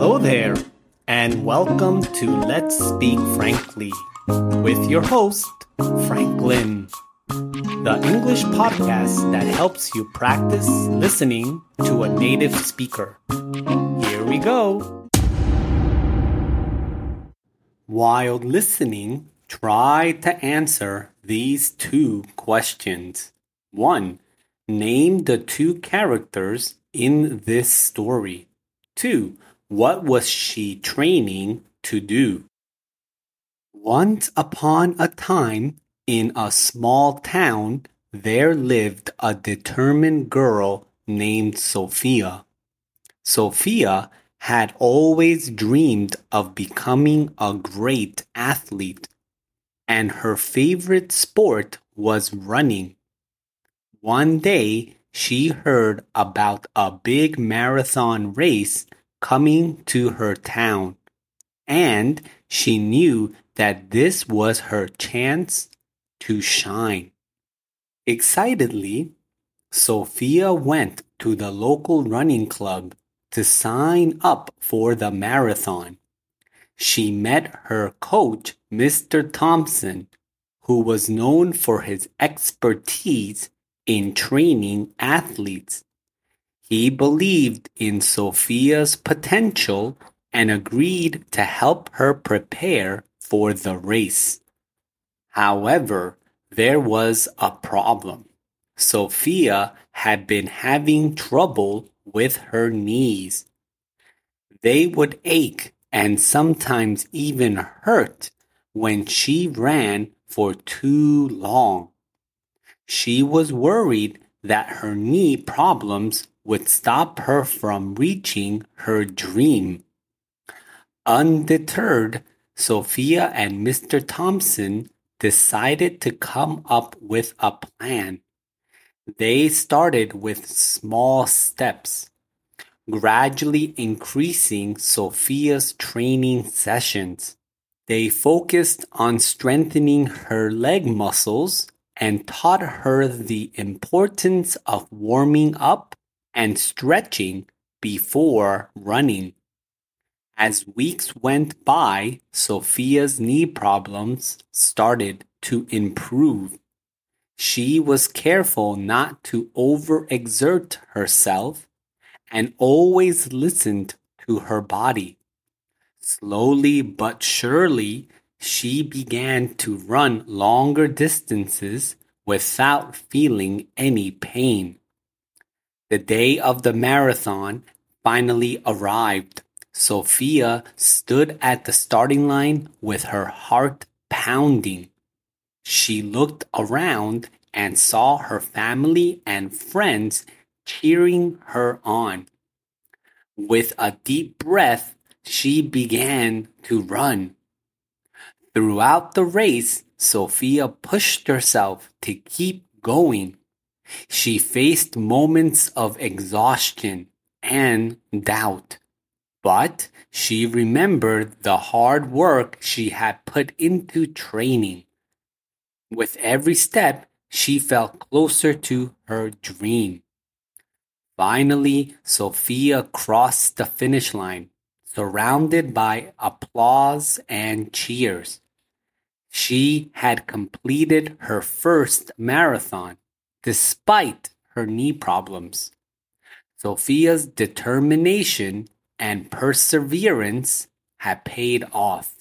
Hello there, and welcome to Let's Speak Frankly with your host, Franklin, the English podcast that helps you practice listening to a native speaker. Here we go. While listening, try to answer these two questions. 1. Name the two characters in this story. 2. What was she training to do? Once upon a time, in a small town, there lived a determined girl named Sofia. Sofia had always dreamed of becoming a great athlete, and her favorite sport was running. One day, she heard about a big marathon race coming to her town, and she knew that this was her chance to shine. Excitedly, Sofia went to the local running club to sign up for the marathon. She met her coach, Mr. Thompson, who was known for his expertise in training athletes. He believed in Sofia's potential and agreed to help her prepare for the race. However, there was a problem. Sofia had been having trouble with her knees. They would ache and sometimes even hurt when she ran for too long. She was worried that her knee problems would stop her from reaching her dream. Undeterred, Sofia and Mr. Thompson decided to come up with a plan. They started with small steps, gradually increasing Sofia's training sessions. They focused on strengthening her leg muscles and taught her the importance of warming up and stretching before running. As weeks went by, Sofia's knee problems started to improve. She was careful not to overexert herself and always listened to her body. Slowly but surely, she began to run longer distances without feeling any pain. The day of the marathon finally arrived. Sofia stood at the starting line with her heart pounding. She looked around and saw her family and friends cheering her on. With a deep breath, she began to run. Throughout the race, Sofia pushed herself to keep going. She faced moments of exhaustion and doubt, but she remembered the hard work she had put into training. With every step, she felt closer to her dream. Finally, Sofia crossed the finish line, surrounded by applause and cheers. She had completed her first marathon despite her knee problems. Sofia's determination and perseverance had paid off.